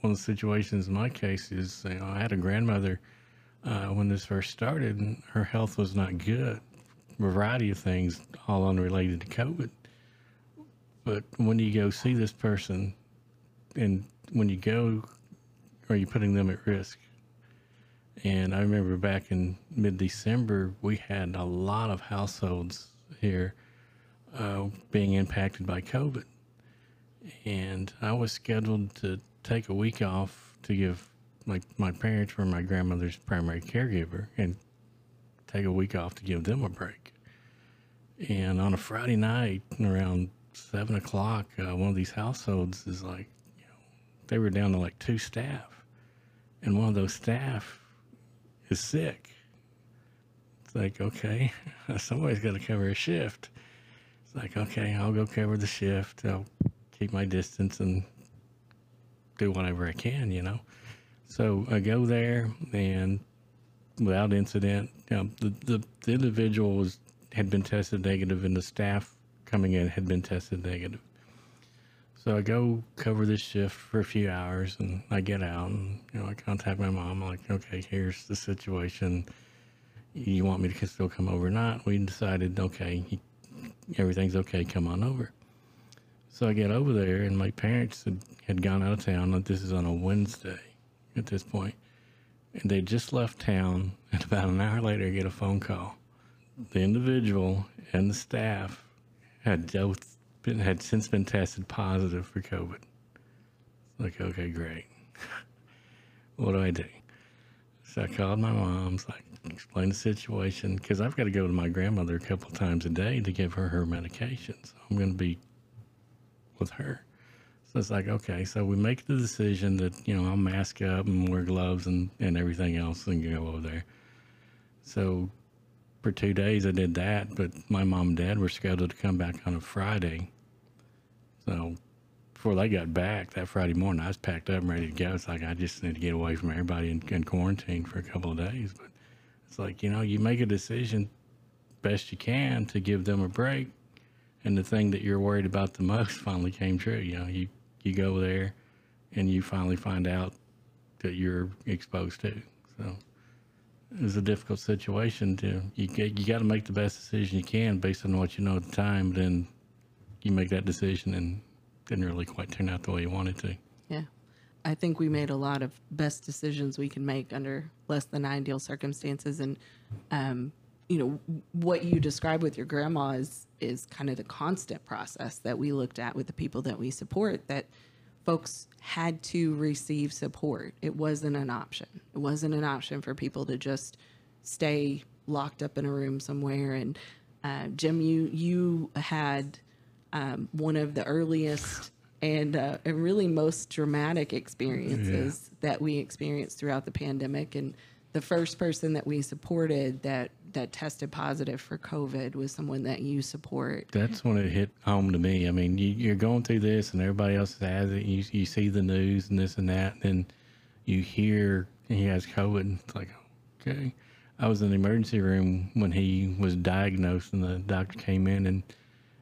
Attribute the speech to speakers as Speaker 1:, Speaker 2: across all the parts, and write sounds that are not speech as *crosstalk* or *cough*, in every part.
Speaker 1: one of the situations in my case is you know, I had a grandmother uh, when this first started, and her health was not good. A variety of things, all unrelated to COVID. But when you go see this person, and when you go, are you putting them at risk? And I remember back in mid December, we had a lot of households here uh, being impacted by COVID. And I was scheduled to take a week off to give my, my parents were my grandmother's primary caregiver and take a week off to give them a break. And on a Friday night around seven o'clock, uh, one of these households is like, you know, they were down to like two staff. And one of those staff is sick. It's like, okay, *laughs* somebody's got to cover a shift. It's like, okay, I'll go cover the shift. I'll keep my distance and do whatever I can, you know. So I go there and without incident, you know, the, the, the individual was had been tested negative and the staff coming in had been tested negative. So I go cover this shift for a few hours and I get out and, you know, I contact my mom. I'm like, okay, here's the situation. You want me to still come over not? We decided, okay, everything's okay. Come on over. So I get over there and my parents had, had gone out of town. This is on a Wednesday at this point, And they just left town *laughs* and about an hour later I get a phone call. The individual and the staff had both been, had since been tested positive for COVID. Like, okay, great. *laughs* what do I do? So I called my mom's, like, explained the situation because I've got to go to my grandmother a couple times a day to give her her medications. So I'm going to be with her. So it's like, okay, so we make the decision that, you know, I'll mask up and wear gloves and, and everything else and go over there. So for two days I did that, but my mom and dad were scheduled to come back on a Friday. So before they got back that Friday morning, I was packed up and ready to go. It's like I just need to get away from everybody and, and quarantine for a couple of days. But it's like, you know, you make a decision best you can to give them a break. And the thing that you're worried about the most finally came true. You know, you you go there and you finally find out that you're exposed to. So it was a difficult situation to you you got to make the best decision you can based on what you know at the time. Then you make that decision and didn't really quite turn out the way you wanted to.
Speaker 2: Yeah. I think we made a lot of best decisions we can make under less than ideal circumstances. And, um, you know, what you describe with your grandma is is kind of the constant process that we looked at with the people that we support that folks had to receive support. It wasn't an option. It wasn't an option for people to just stay locked up in a room somewhere. And uh, Jim, you you had um, one of the earliest and, uh, and really most dramatic experiences yeah. that we experienced throughout the pandemic. And the first person that we supported that that tested positive for COVID was someone that you support.
Speaker 1: That's when it hit home to me. I mean, you, are going through this, and everybody else has it. You you see the news and this and that, and then you hear he has COVID. It's like, okay. I was in the emergency room when he was diagnosed, and the doctor came in and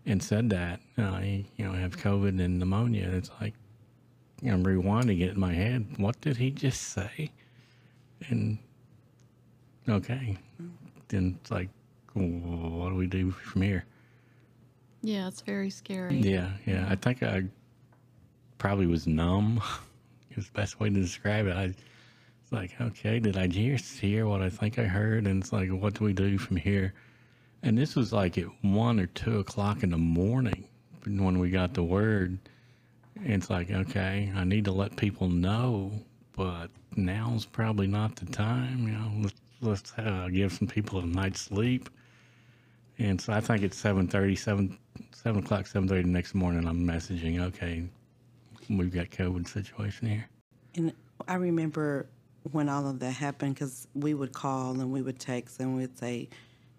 Speaker 1: and said that uh, he, you know, have COVID and pneumonia. It's like I'm rewinding it in my head. What did he just say? And okay, then it's like, what do we do from here?
Speaker 3: Yeah, it's very scary.
Speaker 1: Yeah, yeah. I think I probably was numb. *laughs* is the best way to describe it. I it's like, okay, did I just hear what I think I heard? And it's like, what do we do from here? And this was like at one or two o'clock in the morning when we got the word. And it's like, okay, I need to let people know, but now's probably not the time. You know, let's let's uh, give some people a night's sleep. And so I think it's 7.30, 7, 7 o'clock, 7.30 the next morning, I'm messaging, okay, we've got COVID situation here.
Speaker 4: And I remember when all of that happened because we would call and we would text and we'd say,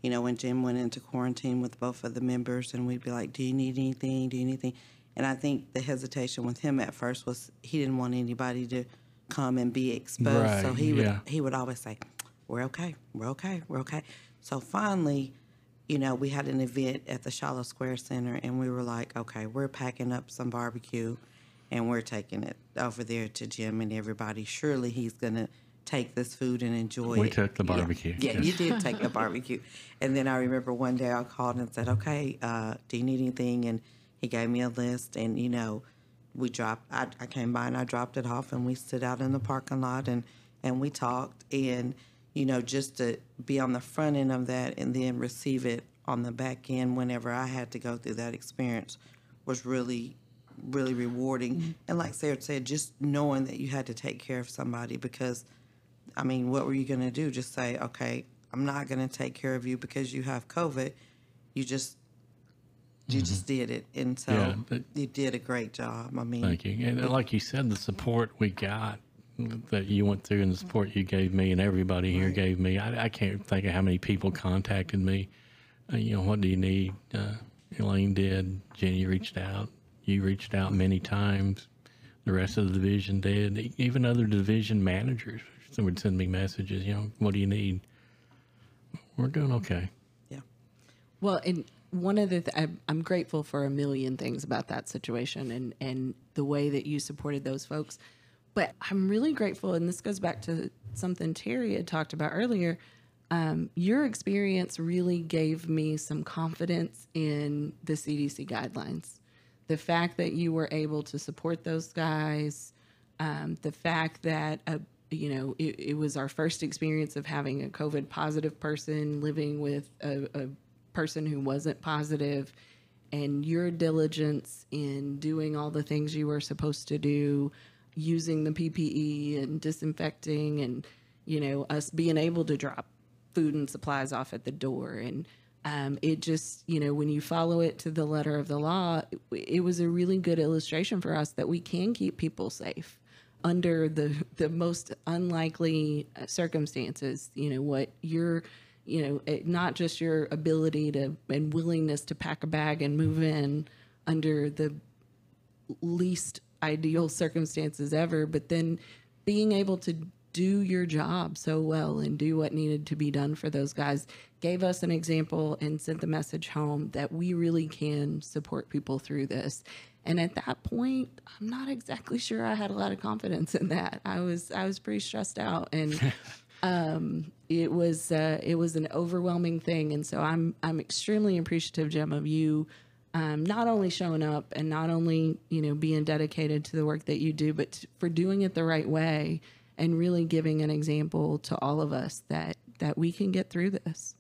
Speaker 4: you know, when Jim went into quarantine with both of the members, and we'd be like, "Do you need anything? Do you need anything?" And I think the hesitation with him at first was he didn't want anybody to come and be exposed, right, so he yeah. would he would always say, we're okay, we're okay, we're okay. So finally, you know, we had an event at the Shiloh Square Center, and we were like, okay, we're packing up some barbecue, and we're taking it over there to Jim and everybody. Surely he's gonna take this food and enjoy
Speaker 1: We
Speaker 4: it.
Speaker 1: We took the
Speaker 4: Yeah.
Speaker 1: barbecue,
Speaker 4: Yeah,
Speaker 1: yes.
Speaker 4: you did take the barbecue. And then I remember one day I called and said, "Okay, uh, do you need anything?" And he gave me a list, and you know, we dropped. I, I came by and I dropped it off, and we stood out in the parking lot and and we talked, and you know, just to be on the front end of that and then receive it on the back end whenever I had to go through that experience was really really rewarding. Mm-hmm. And like Sarah said, just knowing that you had to take care of somebody because I mean, what were you going to do? Just say, okay, I'm not going to take care of you because you have COVID. You just, you just mm-hmm. did it, and so
Speaker 1: Yeah, but-
Speaker 4: you did a great job. I mean,
Speaker 1: Thank you. And like you said, the support we got that you went through and the support you gave me and everybody here gave me, I, I can't think of how many people contacted me. Uh, you know, what do you need? Uh, Elaine did. Jenny reached out. You reached out many times. The rest of the division did. Even other division managers would send me messages, you know, what do you need? We're doing okay.
Speaker 4: yeah,
Speaker 2: Well, and one of the th- I'm, I'm grateful for a million things about that situation and and the way that you supported those folks. But I'm really grateful, and this goes back to something Terry had talked about earlier. Um, your experience really gave me some confidence in the CDC guidelines. The fact that you were able to support those guys, um, the fact that uh, you know it, it was our first experience of having a COVID positive person living with a, a person who wasn't positive, and your diligence in doing all the things you were supposed to do, using the PPE and disinfecting, and you know us being able to drop food and supplies off at the door. And um, it just you know when you follow it to the letter of the law it, it was a really good illustration for us that we can keep people safe under the the most unlikely uh, circumstances. You know what your you know it, not just your ability to and willingness to pack a bag and move in under the least ideal circumstances ever, but then being able to do your job so well and do what needed to be done for those guys gave us an example and sent the message home that we really can support people through this. And at that point, I'm not exactly sure I had a lot of confidence in that. I was I was pretty stressed out and *laughs* um, it was uh, it was an overwhelming thing, and so I'm I'm extremely appreciative, Jim, of you um, not only showing up and not only you know being dedicated to the work that you do, but for doing it the right way and really giving an example to all of us that that we can get through this.